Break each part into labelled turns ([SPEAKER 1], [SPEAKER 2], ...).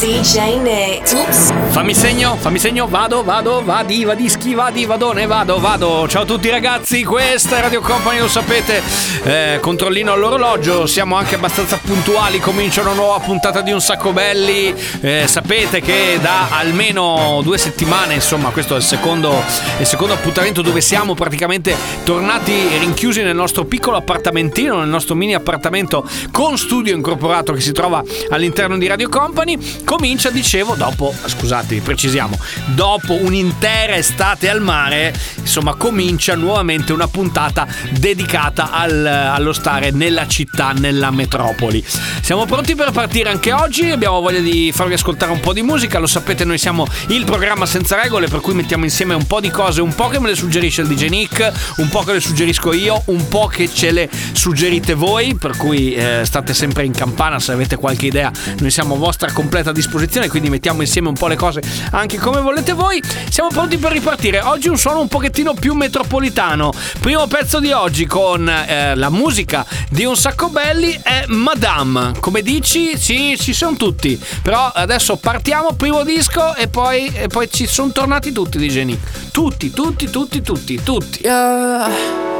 [SPEAKER 1] DJ Nick. Oops.
[SPEAKER 2] Fammi segno, fammi segno, vado, vado, vadi, vadischi, vadi, vadone, vado, vado. Ciao a tutti ragazzi, questa è Radio Company, lo sapete, eh, controllino all'orologio, siamo anche abbastanza puntuali, comincia una nuova puntata di Un Sacco Belli, eh, sapete che da almeno due settimane, insomma, questo è il secondo, il secondo appuntamento dove siamo praticamente tornati rinchiusi nel nostro piccolo appartamentino, nel nostro mini appartamento con studio incorporato che si trova all'interno di Radio Company. Comincia, dicevo, dopo, scusate, precisiamo, dopo un'intera estate al mare, insomma, comincia nuovamente una puntata dedicata al- allo stare nella città, nella metropoli. Siamo pronti per partire anche oggi, abbiamo voglia di farvi ascoltare un po' di musica, lo sapete, noi siamo il programma senza regole, per cui mettiamo insieme un po' di cose, un po' che me le suggerisce il DJ Nick, un po' che le suggerisco io, un po' che ce le suggerite voi, per cui eh, state sempre in campana se avete qualche idea, noi siamo vostra completa disposizione, quindi mettiamo insieme un po' le cose anche come volete voi. Siamo pronti per ripartire. Oggi un suono un pochettino più metropolitano. Primo pezzo di oggi con eh, la musica di un sacco belli è Madame. Come dici? Sì, ci sono tutti. Però adesso partiamo, primo disco e poi, e poi ci sono tornati tutti di Geni. Tutti, tutti, tutti, tutti, tutti.
[SPEAKER 3] Yeah.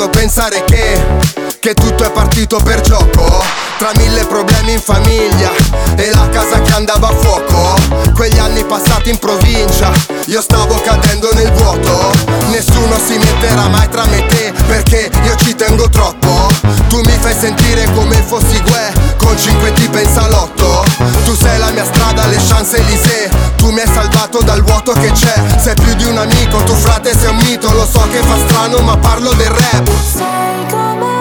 [SPEAKER 4] Mi fa strano pensare che, tutto è partito per gioco. Tra mille problemi in famiglia e la casa che andava a fuoco. Quegli anni passati in provincia, io stavo cadendo nel vuoto. Nessuno si metterà mai tra me e te perché io ci tengo troppo. Tu mi fai sentire come fossi Gue con cinque tipe in salotto. Tu sei la mia strada, le chance Elysée. Tu mi hai salvato dal vuoto che c'è. Sei più di un amico, tu frate sei un mito. Lo so che fa strano, ma parlo del rap.
[SPEAKER 3] Sai com'è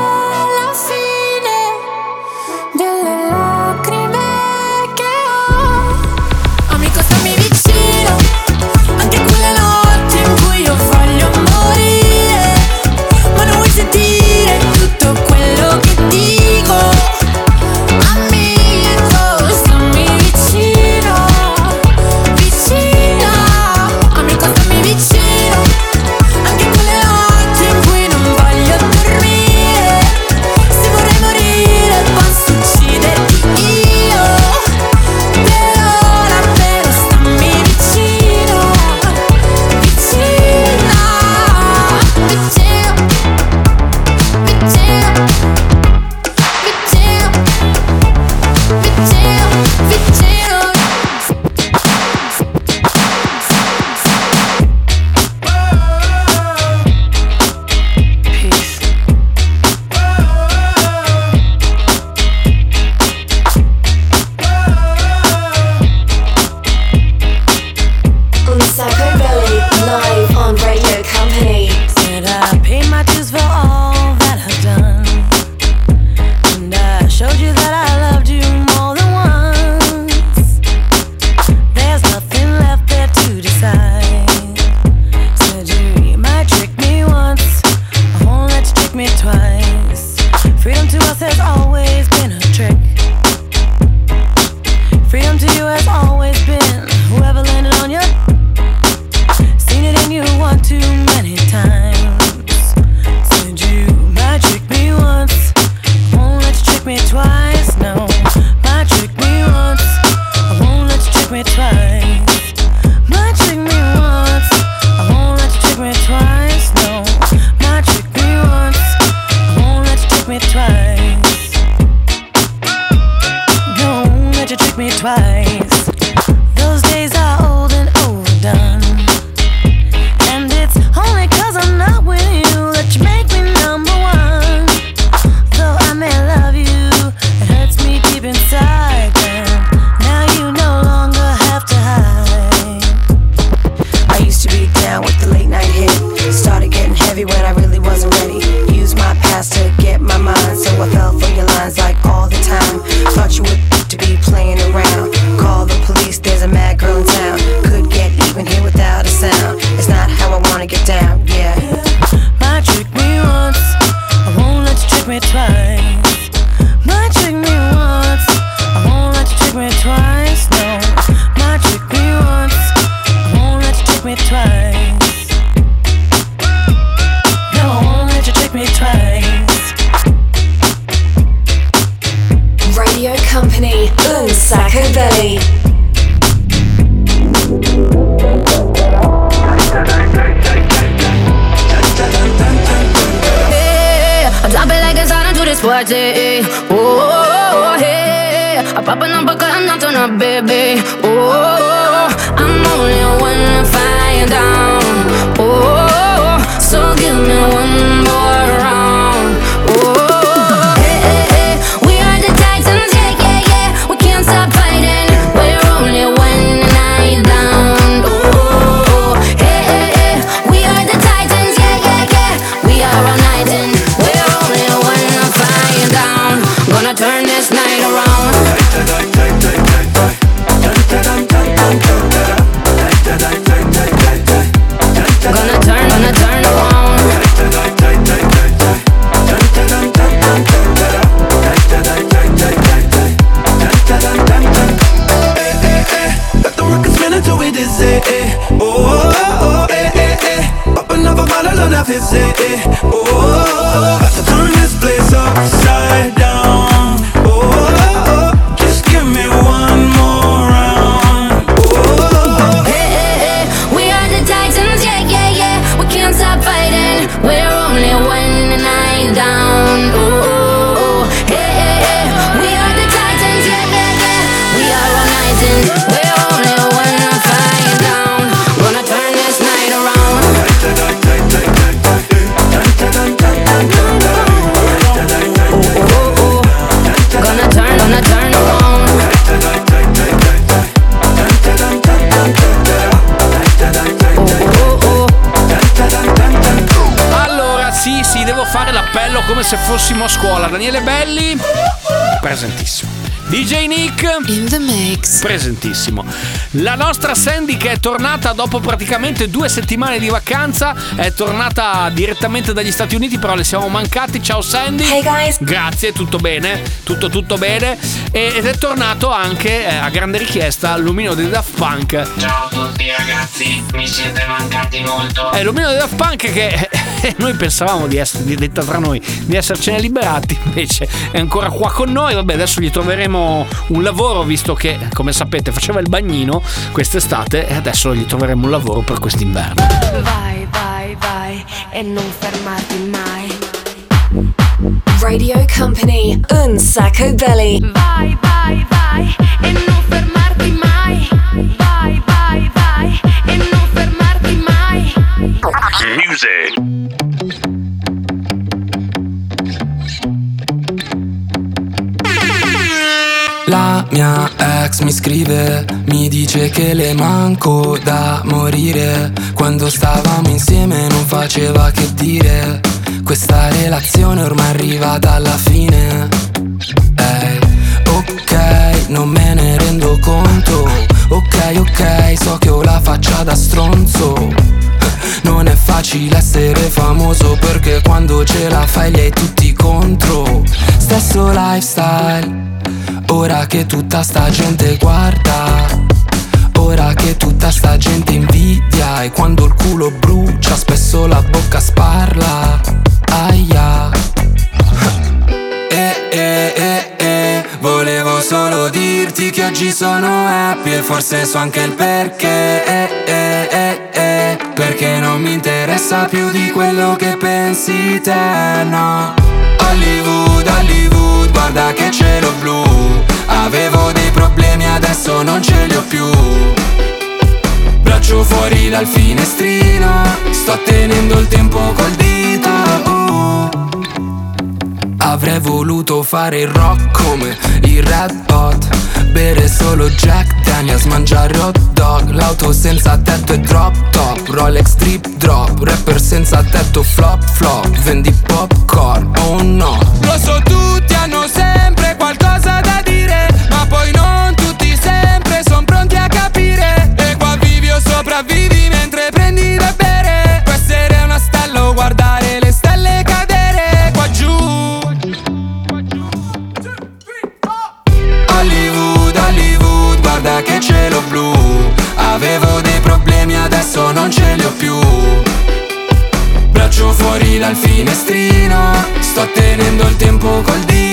[SPEAKER 2] Kelly, presentissimo. DJ Nick.
[SPEAKER 5] In the mix.
[SPEAKER 2] Presentissimo. La nostra Sandy che è tornata dopo praticamente due settimane di vacanza È tornata direttamente dagli Stati Uniti Però le siamo mancati. Ciao Sandy.
[SPEAKER 1] Hey guys.
[SPEAKER 2] Grazie, tutto bene? Tutto tutto bene? E, Ed è tornato anche eh, a grande richiesta Lumino dei Daft Punk.
[SPEAKER 6] Ciao a tutti ragazzi. Mi siete mancati molto.
[SPEAKER 2] È Lumino dei Daft Punk che eh, noi pensavamo di essere, detta tra noi, di essercene liberati, invece è ancora qua con noi. Vabbè, adesso gli troveremo un lavoro, visto che, come sapete, faceva il bagnino quest'estate e adesso gli troveremo un lavoro per quest'inverno.
[SPEAKER 7] Vai, vai, vai e non fermarti mai.
[SPEAKER 1] Radio Company, un sacco belli.
[SPEAKER 7] Vai, vai, vai e non fermarti mai. Vai, vai, vai e non Music.
[SPEAKER 8] La mia ex mi scrive, mi dice che le manco da morire. Quando stavamo insieme non faceva che dire. Questa relazione ormai arriva dalla fine. Hey, ok, non me ne rendo conto. Ok, ok, so che ho la faccia da stronzo. Non è facile essere famoso perché quando ce la fai li hai tutti contro. Stesso lifestyle Ora che tutta sta gente guarda. Ora che tutta sta gente invidia E quando il culo brucia spesso la bocca sparla. Aia. Eh eh, eh, eh Volevo solo dirti che oggi sono happy E forse so anche il perché. Eh eh eh. Perché non mi interessa più di quello che pensi te, no. Hollywood, Hollywood, guarda che cielo blu. Avevo dei problemi, adesso non ce li ho più. Braccio fuori dal finestrino Sto tenendo il tempo col dito. Uh. Avrei voluto fare il rock come i Red Hot Bere solo Jack Daniels, mangiare hot dog L'auto senza tetto e drop top Rolex drip drop Rapper senza tetto flop flop Vendi popcorn, oh no. Lo so tutti hanno sempre qualcosa da dire Ma poi non tutti sempre sono pronti a capire E qua vivi o sopravvivi Guarda che cielo blu. Avevo dei problemi, adesso non ce li ho più. Braccio fuori dal finestrino Sto tenendo il tempo col dito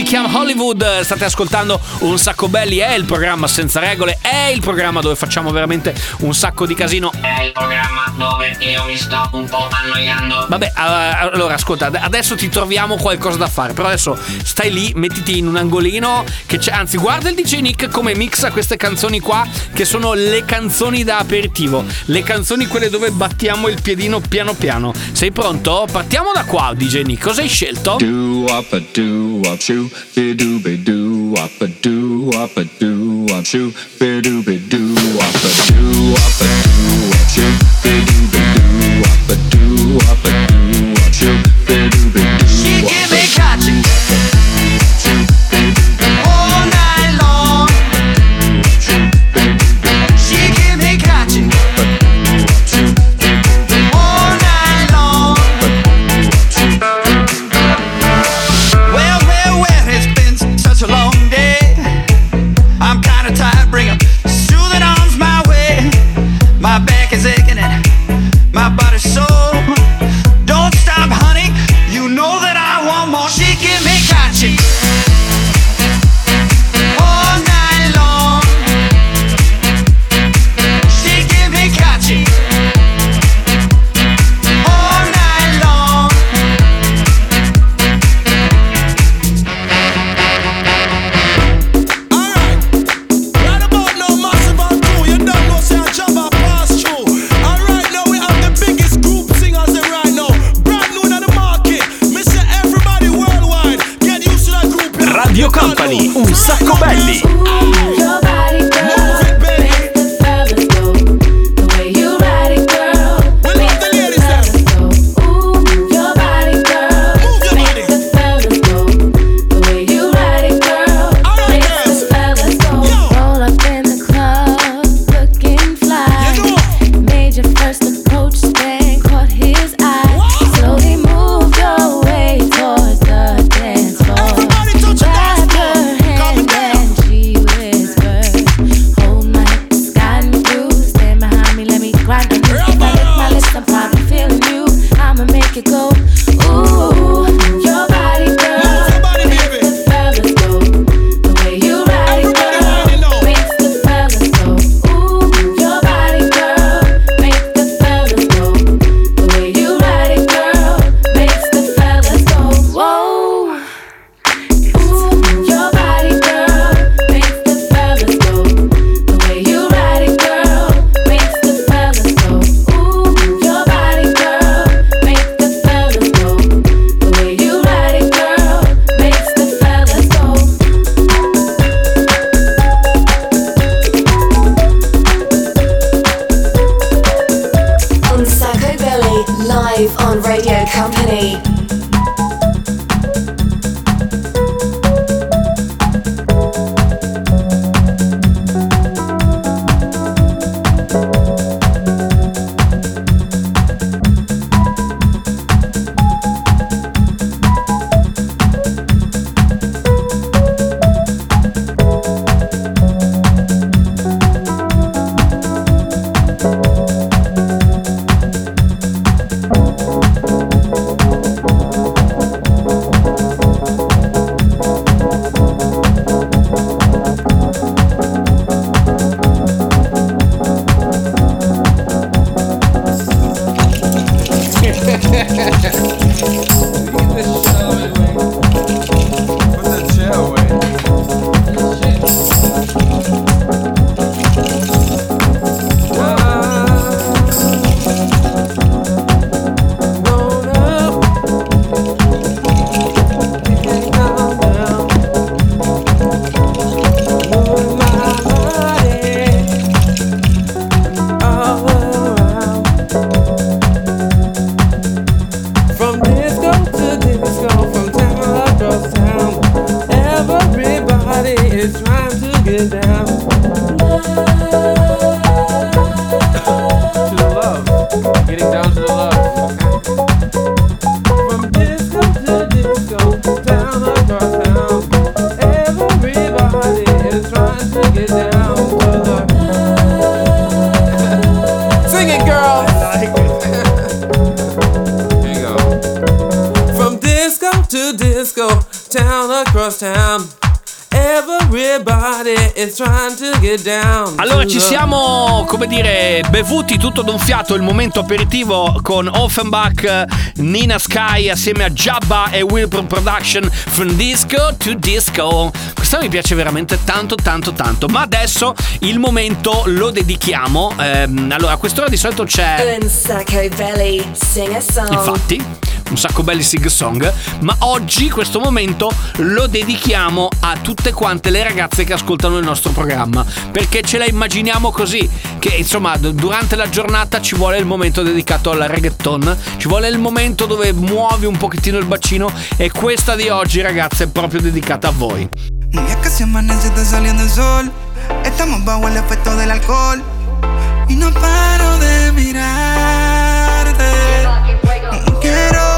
[SPEAKER 2] si chiama Hollywood, state ascoltando Un Sacco Belli, è il programma senza regole, è il programma dove facciamo veramente un sacco di casino.
[SPEAKER 6] È il programma dove io mi sto un po' annoiando.
[SPEAKER 2] Vabbè, allora ascolta, ad- adesso ti troviamo qualcosa da fare, però adesso stai lì, mettiti in un angolino che c'è, anzi guarda il DJ Nick come mixa queste canzoni qua che sono le canzoni da aperitivo, le canzoni quelle dove battiamo il piedino piano piano. Sei pronto? Partiamo da qua, DJ Nick, cosa hai scelto?
[SPEAKER 5] Do up a do up shoo, be do be do up a do up a do up shoo, be do be do up a do up a do up shoo, be do be do up a do up a do My back is aching
[SPEAKER 2] ci siamo, come dire, bevuti tutto d'un fiato il momento aperitivo con Offenbach, Nina Sky assieme a Jabba e Wilbur Production From Disco to Disco. Questa mi piace veramente tanto, tanto, tanto. Ma adesso il momento lo dedichiamo. Ehm, allora, a quest'ora di solito c'è. Infatti un sacco belli sing song, ma oggi questo momento lo dedichiamo a tutte quante le ragazze che ascoltano il nostro programma, perché ce la immaginiamo così, che insomma durante la giornata ci vuole il momento dedicato al reggaeton, ci vuole il momento dove muovi un pochettino il bacino e questa di oggi ragazze è proprio dedicata a voi.
[SPEAKER 9] Y es amanece está saliendo el sol, estamos bajo el efecto del alcohol y no paro de mirarte. Quiero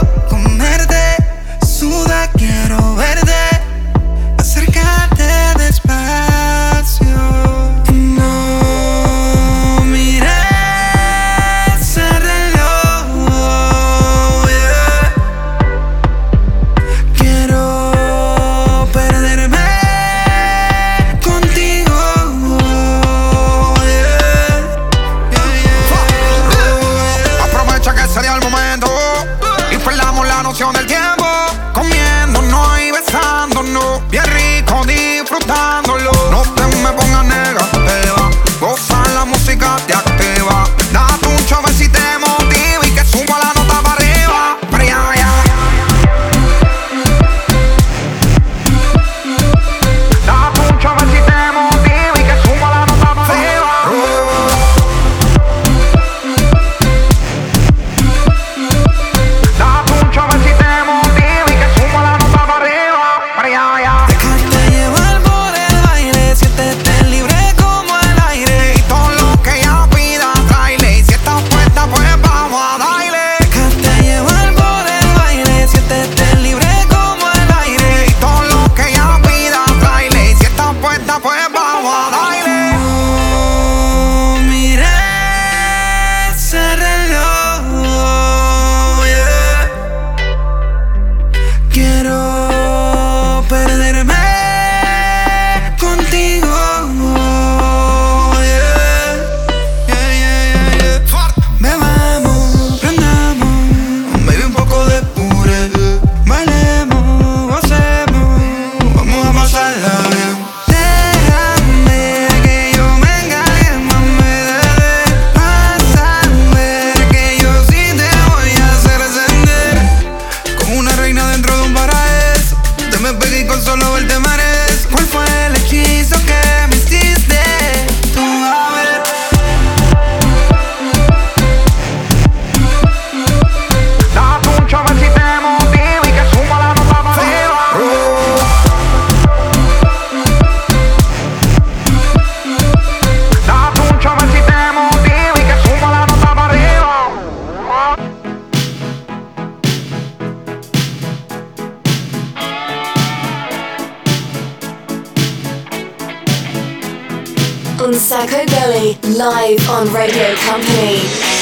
[SPEAKER 1] Psychodeli live on Radio Company.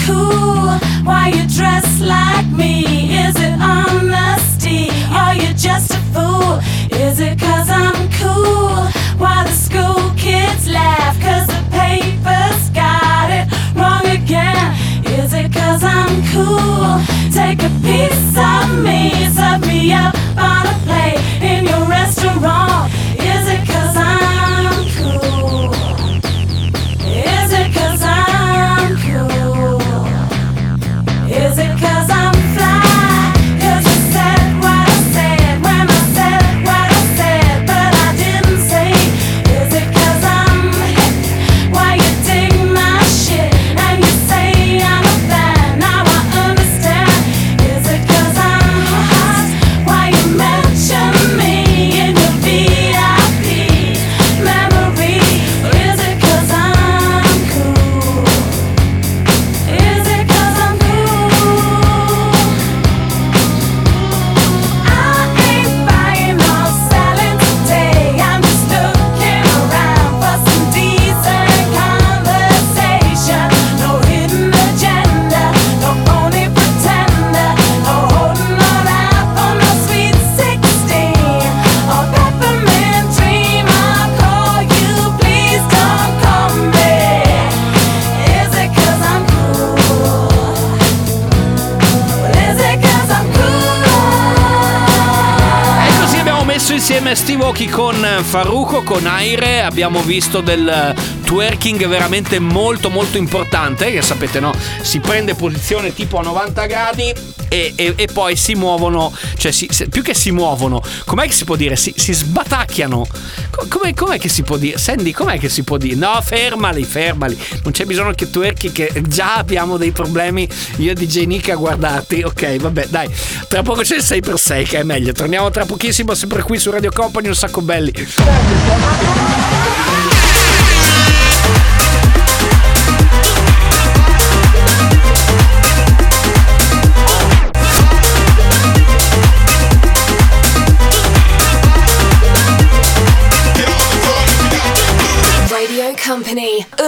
[SPEAKER 2] Aoki con Farruko, con Aire, abbiamo visto del twerking veramente molto molto importante, che sapete no, si prende posizione tipo a 90 gradi e, e- e poi si muovono, cioè si- se- più che si muovono, com'è che si può dire? Si, si sbatacchiano. Co- com'è, com'è che si può dire? Sandy, com'è che si può dire? No, fermali, fermali, non c'è bisogno che twerchi che già abbiamo dei problemi io e DJ Nick a guardarti. Ok, vabbè, dai, tra poco c'è il 6x6 che è meglio. Torniamo tra pochissimo sempre qui su Radio Company, un sacco belli.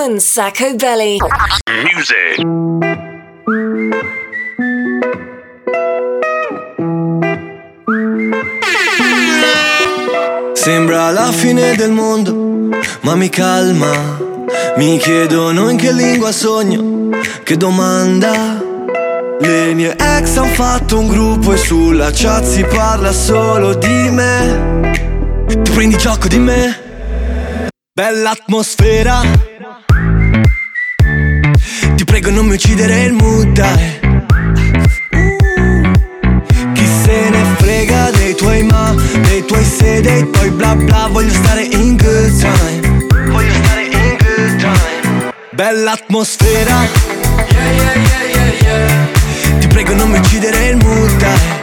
[SPEAKER 1] Un sacco belly.
[SPEAKER 10] Music.
[SPEAKER 11] Sembra la fine del mondo, ma mi calma. Mi chiedono in che lingua sogno, che domanda. Le mie ex han fatto un gruppo e sulla chat si parla solo di me. Tu prendi gioco di me? Bella atmosfera. Ti prego non mi uccidere il mood, dai. Chi se ne frega dei tuoi ma, dei tuoi se, dei tuoi bla bla Voglio stare in good time. Voglio stare in good time. Bella atmosfera. Yeah, yeah, yeah. Ti prego non mi uccidere il mood, dai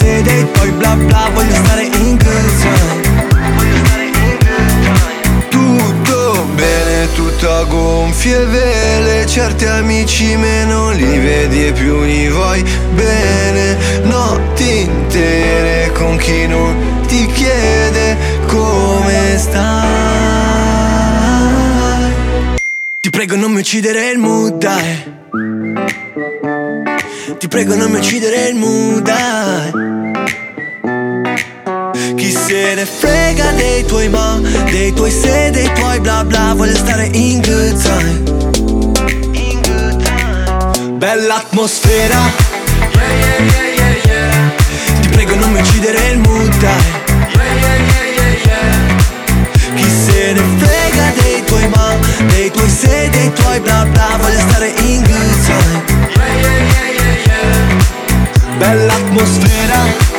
[SPEAKER 11] se, dei tuoi bla bla Voglio stare in time Tutto bene, tutto a gonfie vele. Certi amici meno li vedi e più li vuoi bene. Notti intere con chi non ti chiede come stai. Ti prego non mi uccidere il mood, dai. Ti prego non mi uccidere il mood dai. Se ne frega dei tuoi ma Dei tuoi se, dei tuoi bla bla Voglio stare in good time. Bella atmosfera Yeah yeah yeah Ti prego non mi uccidere il mood Chi se ne frega dei tuoi ma Dei tuoi se, dei tuoi bla bla Voglio stare in good time. Yeah yeah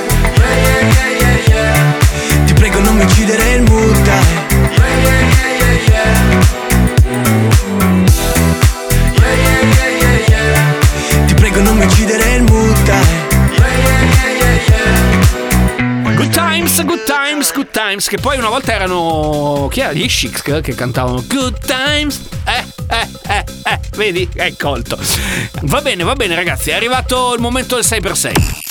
[SPEAKER 11] come uccidere il mutare Ti prego non mi uccidere il mutare
[SPEAKER 2] Good times, good times, good times Che poi una volta erano... Chi era? Gli Chic che cantavano Good times Eh eh, eh, eh, vedi, è colto. Va bene, va bene, ragazzi, è arrivato il momento del 6x6.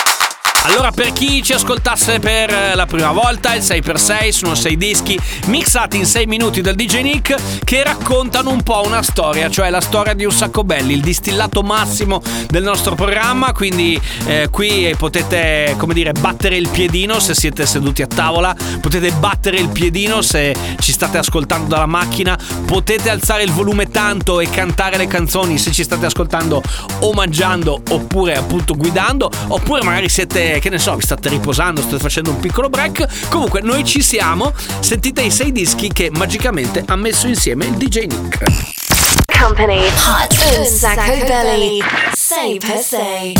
[SPEAKER 2] Allora, per chi ci ascoltasse per eh, la prima volta, il 6x6 sono 6 dischi mixati in 6 minuti dal DJ Nick che raccontano un po' una storia, cioè la storia di un sacco belli, il distillato massimo del nostro programma. Quindi eh, qui potete, come dire, battere il piedino se siete seduti a tavola, potete battere il piedino se ci state ascoltando dalla macchina, potete alzare il volume tanto e cantare le canzoni se ci state ascoltando o mangiando oppure appunto guidando, oppure magari siete che ne so, vi state riposando, state facendo un piccolo break. Comunque noi ci siamo. Sentite i sei dischi che magicamente ha messo insieme il DJ Nick.
[SPEAKER 1] Company Hot un sacco belly 6 per
[SPEAKER 12] 6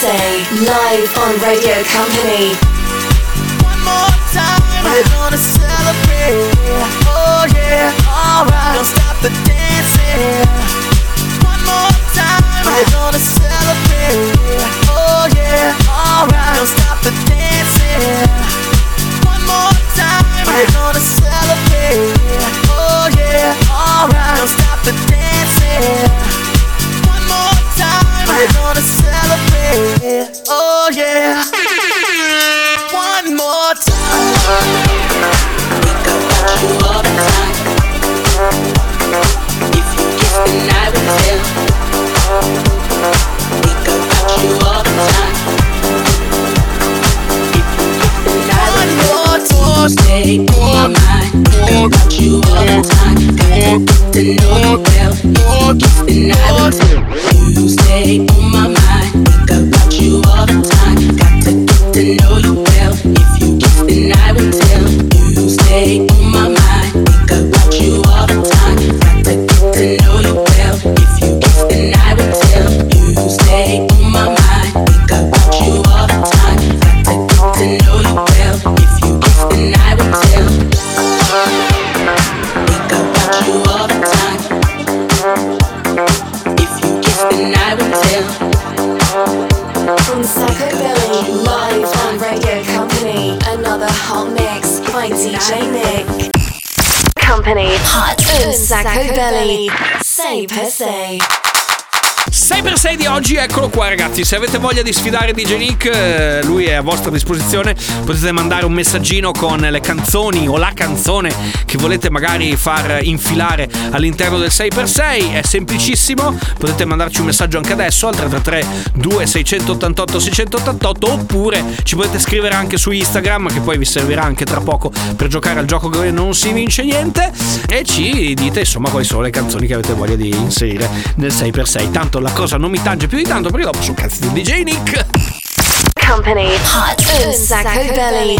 [SPEAKER 12] Say
[SPEAKER 9] live on Radio Company.
[SPEAKER 13] One more time, we're gonna celebrate. Oh yeah, alright. Don't stop the dancing. One more time, we're gonna celebrate. Oh yeah, alright. Don't stop the dancing. One more time, we're gonna celebrate. Oh yeah, alright. Don't stop the dancing. One more time, we're gonna celebrate. Oh yeah. One more time.
[SPEAKER 14] Think about you all the time. Got to get to know you well. If you kiss, then I will tell. You stay my mind, think about you all the time. You. If you will tell. You stay on my mind, Stay on my
[SPEAKER 2] oggi, eccolo qua ragazzi, se avete voglia di sfidare DJ Nick, eh, lui è a vostra disposizione, potete mandare un messaggino con le canzoni o la canzone che volete magari far infilare all'interno del 6x6, è semplicissimo, potete mandarci un messaggio anche adesso al 333 2688 688 oppure ci potete scrivere anche su Instagram che poi vi servirà anche tra poco per giocare al gioco che non si vince niente. E ci dite insomma quali sono le canzoni che avete voglia di inserire nel 6x6, tanto la cosa non mi tange più di tanto perché dopo sono cazzi di DJ Nick.
[SPEAKER 9] Company, hot on Sacco Belly.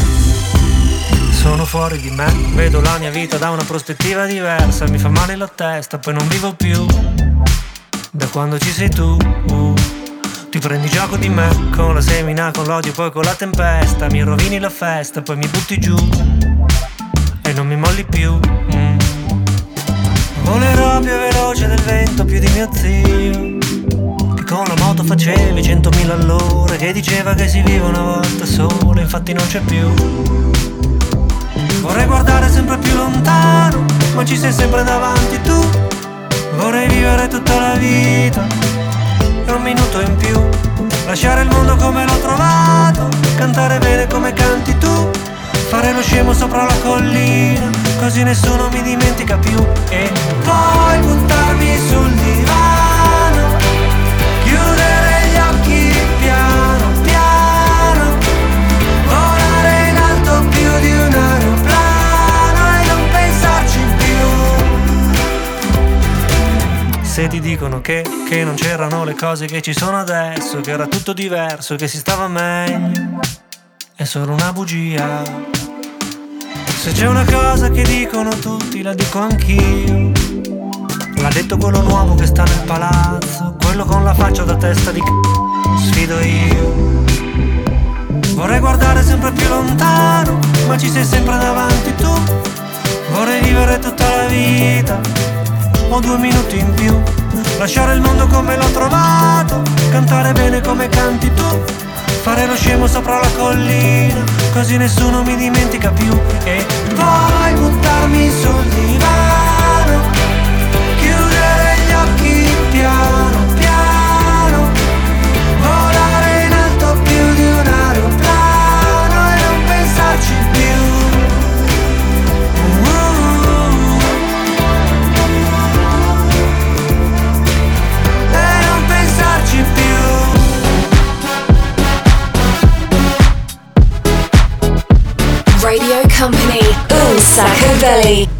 [SPEAKER 15] Sono fuori di me, vedo la mia vita da una prospettiva diversa, mi fa male la testa, poi non vivo più. Da quando ci sei tu, uh, ti prendi gioco di me, con la semina, con l'odio, poi con la tempesta, mi rovini la festa, poi mi butti giù e non mi molli più. mm. Volerò più veloce del vento, più di mio zio. Con la moto facevi 100.000 all'ora, che diceva che si vive una volta sola, infatti non c'è più. Vorrei guardare sempre più lontano, ma ci sei sempre davanti tu. Vorrei vivere tutta la vita, e un minuto in più. Lasciare il mondo come l'ho trovato, cantare bene come canti tu. Fare lo scemo sopra la collina, così nessuno mi dimentica più. E poi buttarmi sul divano, Se ti dicono che, che non c'erano le cose che ci sono adesso, che era tutto diverso, che si stava meglio, è solo una bugia. Se c'è una cosa che dicono tutti, la dico anch'io. L'ha detto quello nuovo che sta nel palazzo, quello con la faccia da testa di c***o, sfido io. Vorrei guardare sempre più lontano, ma ci sei sempre davanti tu. Vorrei vivere tutta la vita, ho due minuti in più. Lasciare il mondo come l'ho trovato, cantare bene come canti tu. Fare lo scemo sopra la collina, così nessuno mi dimentica più. E poi
[SPEAKER 9] Sacco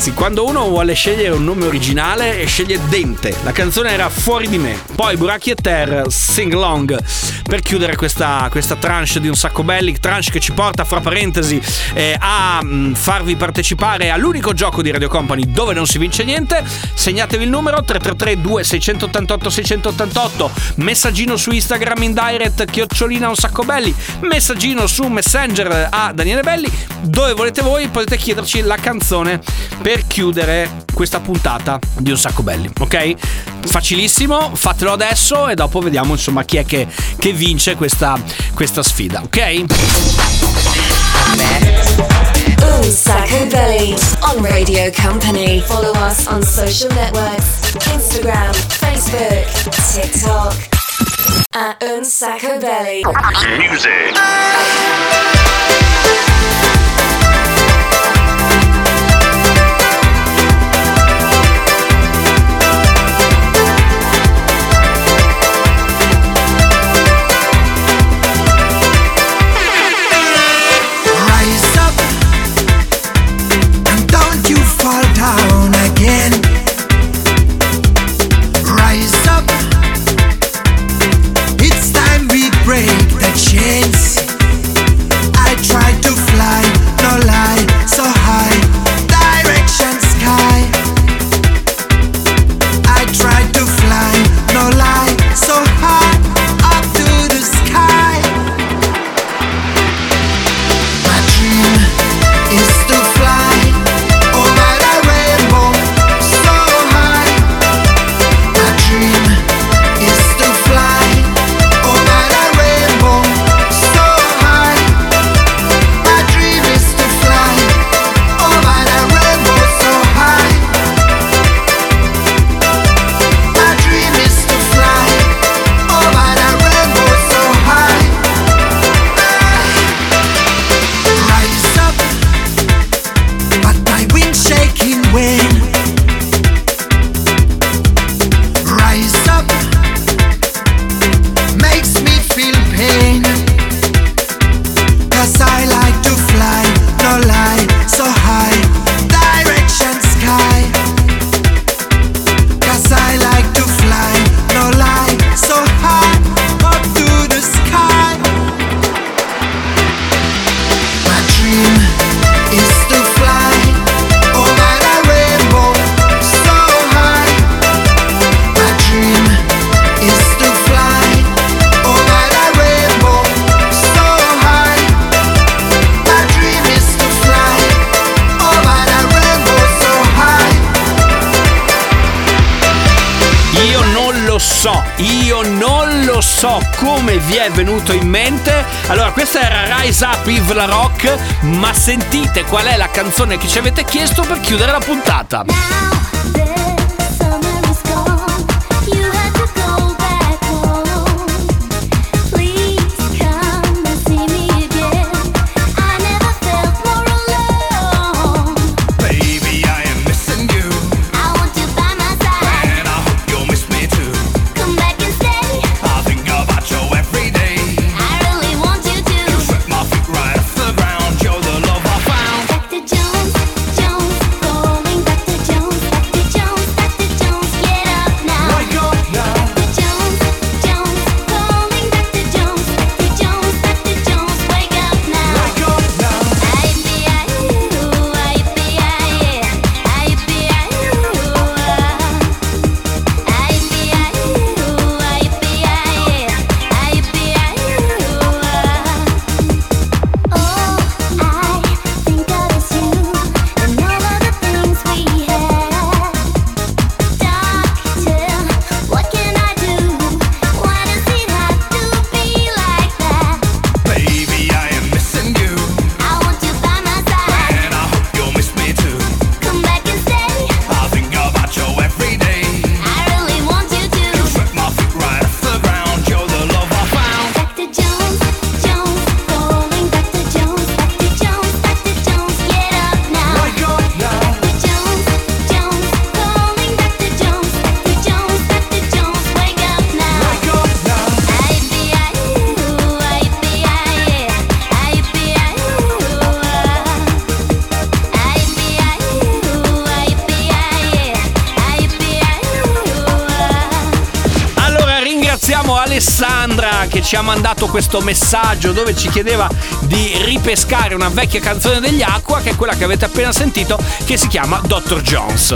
[SPEAKER 2] ragazzi, quando uno vuole scegliere un nome originale, sceglie Dente. La canzone era Fuori di me. Poi Buracchi e Ter, Sing Long. Per chiudere questa, questa tranche di un sacco belli, tranche che ci porta, fra parentesi, eh, a mm, farvi partecipare all'unico gioco di Radio Company dove non si vince niente. Segnatevi il numero 333 2688 688. Messaggino su Instagram in direct, chiocciolina un sacco belli. Messaggino su Messenger a Daniele Belli. Dove volete voi potete chiederci la canzone per chiudere questa puntata di un sacco belli, ok? Facilissimo, fatelo adesso e dopo vediamo insomma chi è che, che vince questa, questa sfida, ok?
[SPEAKER 1] Un Sacco Belly on Radio Company. Follow us on social networks Instagram, Facebook, TikTok. At Un Sacco Belly.
[SPEAKER 10] Music.
[SPEAKER 2] Venuto in mente. Allora, questa era Rise Up Yves La Rock, ma sentite qual è la canzone che ci avete chiesto per chiudere la puntata.
[SPEAKER 16] Baby,
[SPEAKER 2] Alessandra che ci ha mandato questo messaggio dove ci chiedeva di ripescare una vecchia canzone degli Aqua, che è quella che avete appena sentito, che si chiama Dr. Jones.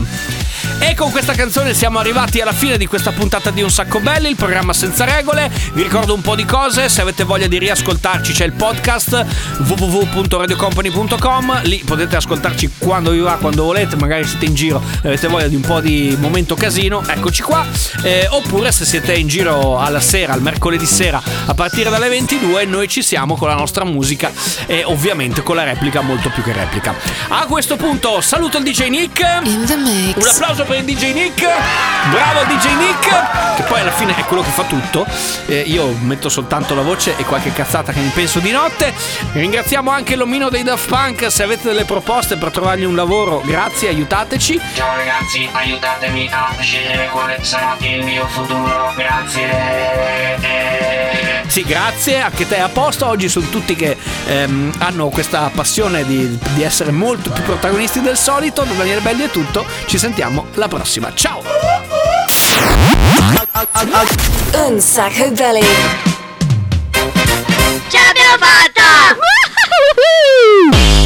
[SPEAKER 2] E con questa canzone siamo arrivati alla fine di questa puntata di Un Sacco Belli, il programma senza regole. Vi ricordo un po' di cose, se avete voglia di riascoltarci c'è il podcast www.radiocompany.com, lì potete ascoltarci quando vi va, quando volete, magari siete in giro e avete voglia di un po' di momento casino, eccoci qua. Eh, oppure se siete in giro alla sera, al mercoledì sera, a partire dalle 22, noi ci siamo con la nostra musica e ovviamente con la replica molto più che replica. A questo punto saluto il DJ Nick. Un applauso per il DJ Nick. Bravo DJ Nick, che poi alla fine è quello che fa tutto. Eh, io metto soltanto la voce e qualche cazzata che mi penso di notte. Ringraziamo anche l'omino dei Daft Punk. Se avete delle proposte per trovargli un lavoro, grazie, aiutateci.
[SPEAKER 6] Ciao ragazzi, aiutatemi a scegliere quale sarà il mio futuro, grazie.
[SPEAKER 2] Sì, grazie, anche te a posto. Oggi sono tutti che ehm, hanno questa passione di, di essere molto più protagonisti del solito. Da Daniele Belli è tutto. Ci sentiamo sentiamo la prossima. Ciao!
[SPEAKER 1] Un sacco belly.
[SPEAKER 17] Ce l'abbiamo fatta!